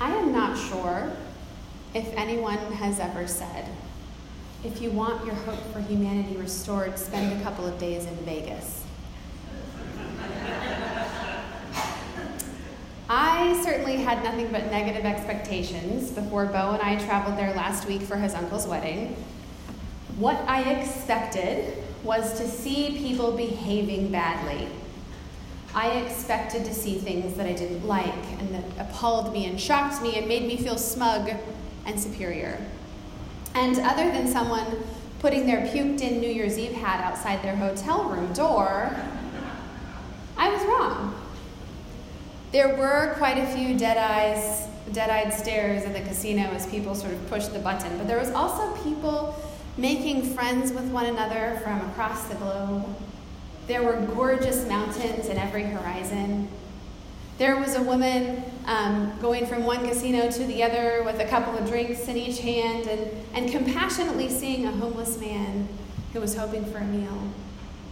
I am not sure if anyone has ever said, if you want your hope for humanity restored, spend a couple of days in Vegas. I certainly had nothing but negative expectations before Bo and I traveled there last week for his uncle's wedding. What I expected was to see people behaving badly. I expected to see things that I didn't like and that appalled me and shocked me and made me feel smug and superior. And other than someone putting their puked in New Year's Eve hat outside their hotel room door, I was wrong. There were quite a few dead eyes, dead-eyed stares in the casino as people sort of pushed the button, but there was also people making friends with one another from across the globe. There were gorgeous mountains in every horizon. There was a woman um, going from one casino to the other with a couple of drinks in each hand and, and compassionately seeing a homeless man who was hoping for a meal,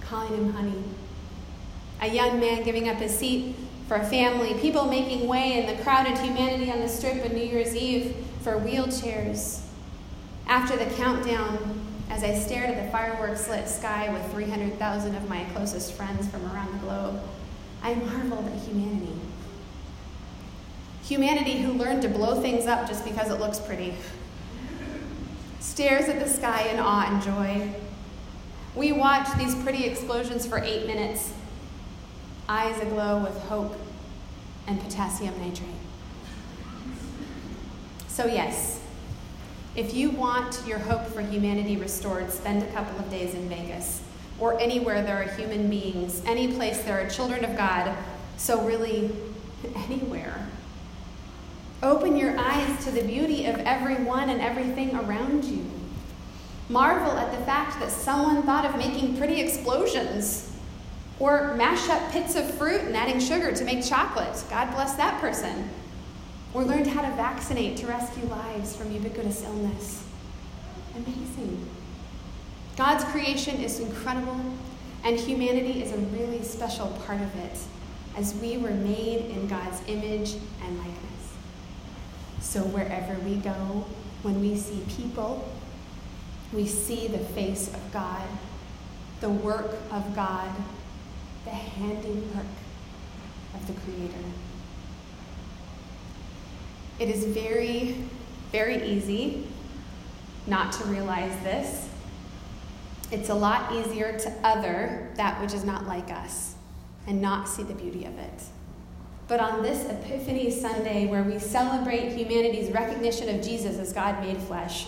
calling him honey. A young man giving up his seat for a family, people making way in the crowded humanity on the strip on New Year's Eve for wheelchairs. After the countdown, as I stared at the fireworks lit sky with 300,000 of my closest friends from around the globe, I marveled at humanity. Humanity who learned to blow things up just because it looks pretty, stares at the sky in awe and joy. We watch these pretty explosions for eight minutes eyes aglow with hope and potassium nitrate. So, yes, if you want your hope for humanity restored, spend a couple of days in Vegas or anywhere there are human beings, any place there are children of God. So, really, anywhere. Open your eyes to the beauty of everyone and everything around you. Marvel at the fact that someone thought of making pretty explosions or mash up pits of fruit and adding sugar to make chocolate. God bless that person. Or learned how to vaccinate to rescue lives from ubiquitous illness. Amazing. God's creation is incredible, and humanity is a really special part of it, as we were made in God's image and likeness. So wherever we go, when we see people, we see the face of God, the work of God the handiwork of the Creator. It is very, very easy not to realize this. It's a lot easier to other that which is not like us and not see the beauty of it. But on this Epiphany Sunday, where we celebrate humanity's recognition of Jesus as God made flesh,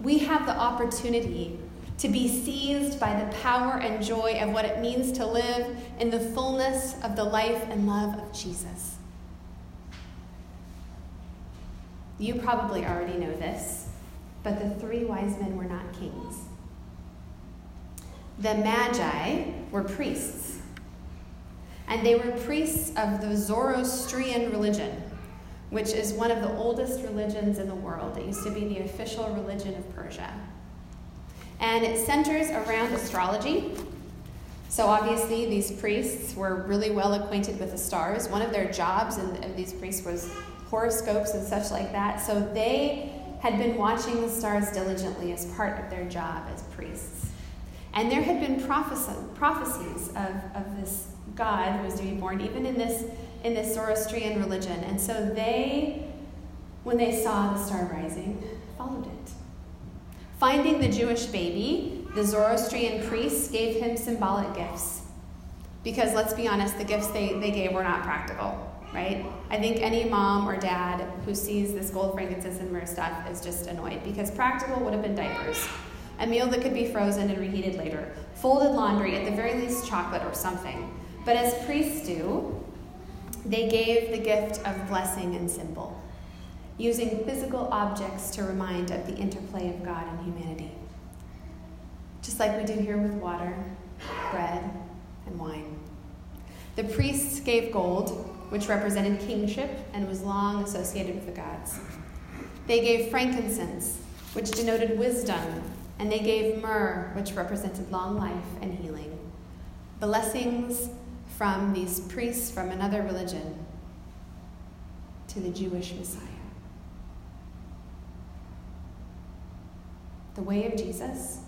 we have the opportunity to be seized by the power and joy of what it means to live in the fullness of the life and love of Jesus. You probably already know this, but the three wise men were not kings. The Magi were priests, and they were priests of the Zoroastrian religion, which is one of the oldest religions in the world. It used to be the official religion of Persia and it centers around astrology. So, obviously, these priests were really well acquainted with the stars. One of their jobs of these priests was horoscopes and such like that. So, they had been watching the stars diligently as part of their job as priests. And there had been prophecies of, of this God who was to be born, even in this, in this Zoroastrian religion. And so they, when they saw the star rising, followed it. Finding the Jewish baby, the Zoroastrian priests gave him symbolic gifts. Because let's be honest, the gifts they, they gave were not practical, right? I think any mom or dad who sees this gold, frankincense, and myrrh stuff is just annoyed because practical would have been diapers, a meal that could be frozen and reheated later, folded laundry, at the very least chocolate or something. But as priests do, they gave the gift of blessing and symbol using physical objects to remind of the interplay of God and humanity. Just like we do here with water, bread, and wine. The priests gave gold, which represented kingship and was long associated with the gods. They gave frankincense, which denoted wisdom, and they gave myrrh, which represented long life and healing. Blessings from these priests from another religion to the Jewish Messiah. The way of Jesus,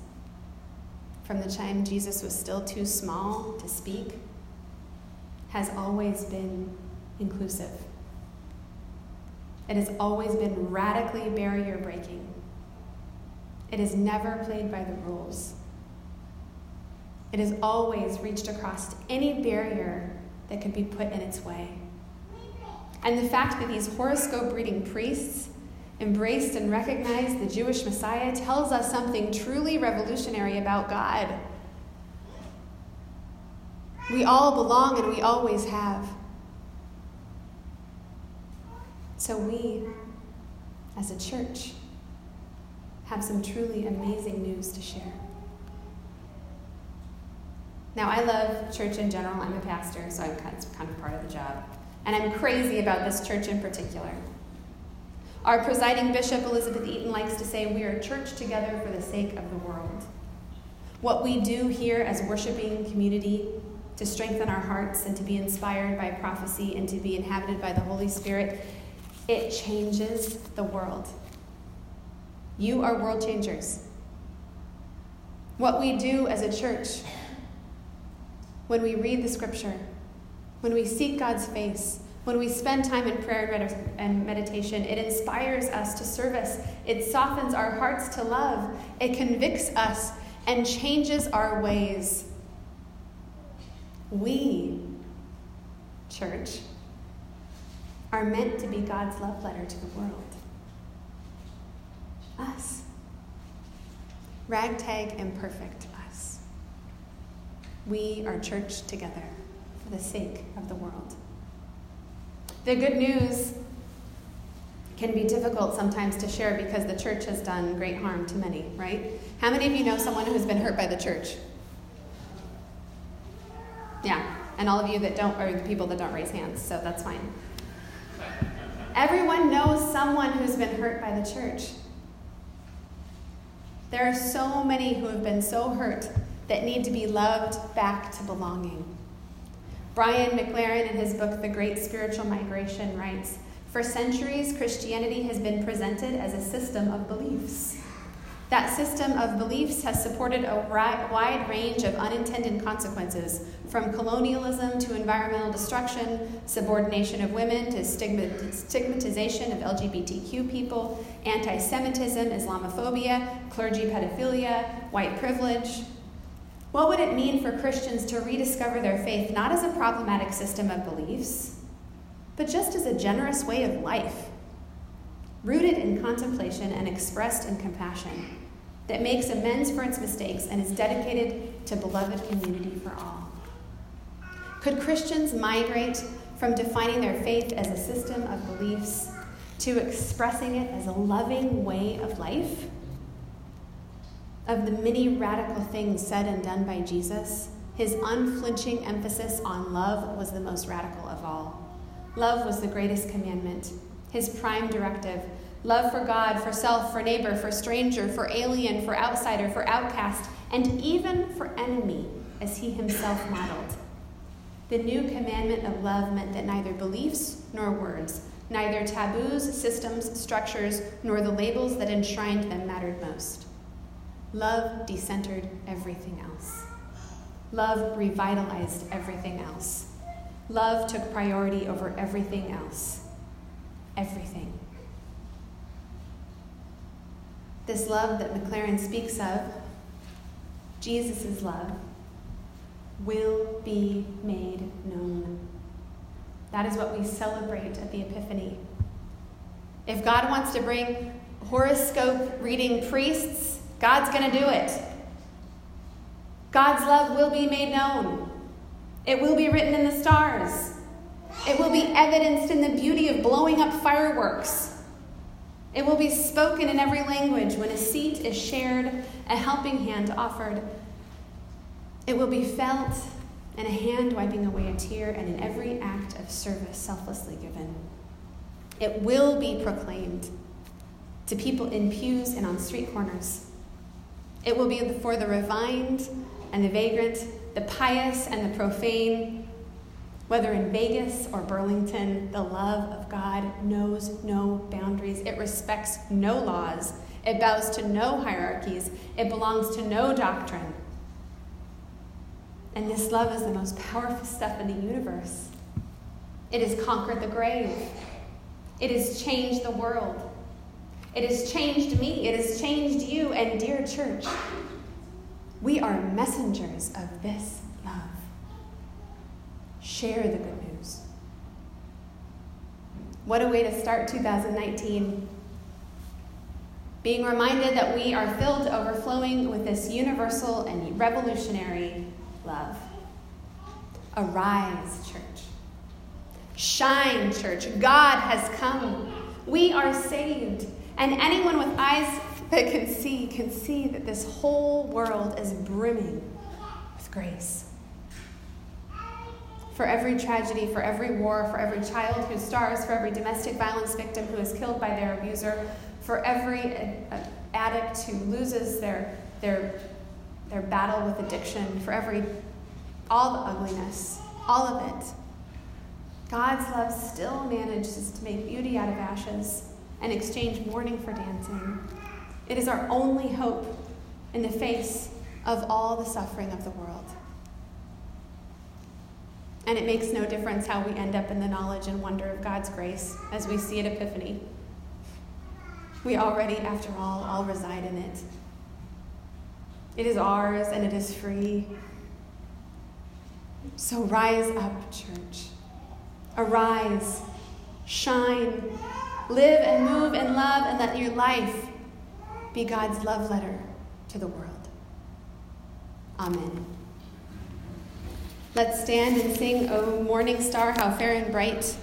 from the time Jesus was still too small to speak, has always been inclusive. It has always been radically barrier breaking. It has never played by the rules. It has always reached across any barrier that could be put in its way. And the fact that these horoscope reading priests embraced and recognized the Jewish Messiah tells us something truly revolutionary about God. We all belong and we always have. So we, as a church, have some truly amazing news to share. Now, I love church in general. I'm a pastor, so I'm kind of, part of the job. And I'm crazy about this church in particular. Our presiding bishop, Elizabeth Eaton, likes to say, We are church together for the sake of the world. What we do here as worshiping community to strengthen our hearts and to be inspired by prophecy and to be inhabited by the Holy Spirit, it changes the world. You are world changers. What we do as a church, when we read the scripture, when we seek God's face, when we spend time in prayer and meditation, it inspires us to service. It softens our hearts to love. It convicts us and changes our ways. We, church, are meant to be God's love letter to the world. Us. Ragtag imperfect us. We are church together for the sake of the world. The good news can be difficult sometimes to share because the church has done great harm to many, right? How many of you know someone who's been hurt by the church? Yeah, and all of you that don't are the people that don't raise hands, so that's fine. Everyone knows someone who's been hurt by the church. There are so many who have been so hurt that need to be loved back to belonging. Brian McLaren, in his book, The Great Spiritual Migration, writes For centuries, Christianity has been presented as a system of beliefs. That system of beliefs has supported a wide range of unintended consequences, from colonialism to environmental destruction, subordination of women to stigmatization of LGBTQ people, anti Semitism, Islamophobia, clergy pedophilia, white privilege, what would it mean for Christians to rediscover their faith not as a problematic system of beliefs, but just as a generous way of life, rooted in contemplation and expressed in compassion, that makes amends for its mistakes and is dedicated to beloved community for all? Could Christians migrate from defining their faith as a system of beliefs to expressing it as a loving way of life? of the many radical things said and done by Jesus, his unflinching emphasis on love was the most radical of all. Love was the greatest commandment, his prime directive. Love for God, for self, for neighbor, for stranger, for alien, for outsider, for outcast, and even for enemy, as he himself modeled. The new commandment of love meant that neither beliefs nor words, neither taboos, systems, structures, nor the labels that enshrined them mattered most. Love decentered everything else. Love revitalized everything else. Love took priority over everything else. Everything. This love that McLaren speaks of, Jesus' love, will be made known. That is what we celebrate at the Epiphany. If God wants to bring horoscope reading priests God's going to do it. God's love will be made known. It will be written in the stars. It will be evidenced in the beauty of blowing up fireworks. It will be spoken in every language when a seat is shared, a helping hand offered. It will be felt in a hand wiping away a tear and in every act of service selflessly given. It will be proclaimed to people in pews and on street corners. It will be for the refined and the vagrant, the pious and the profane. Whether in Vegas or Burlington, the love of God knows no boundaries. It respects no laws. It bows to no hierarchies. It belongs to no doctrine. And this love is the most powerful stuff in the universe. It has conquered the grave. It has changed the world. It has changed me. It has changed you. And, dear church, we are messengers of this. Share the good news. What a way to start 2019. Being reminded that we are filled to overflowing with this universal and revolutionary love. Arise, church. Shine, church. God has come. We are saved. And anyone with eyes that can see can see that this whole world is brimming with grace. For every tragedy, for every war, for every child who starves, for every domestic violence victim who is killed by their abuser, for every addict who loses their, their, their battle with addiction, for every, all the ugliness, all of it. God's love still manages to make beauty out of ashes and exchange mourning for dancing. It is our only hope in the face of all the suffering of the world. And it makes no difference how we end up in the knowledge and wonder of God's grace as we see at Epiphany. We already, after all, all reside in it. It is ours and it is free. So rise up, church. Arise, shine, live and move and love, and let your life be God's love letter to the world. Amen. Let's stand and sing, O morning star, how fair and bright.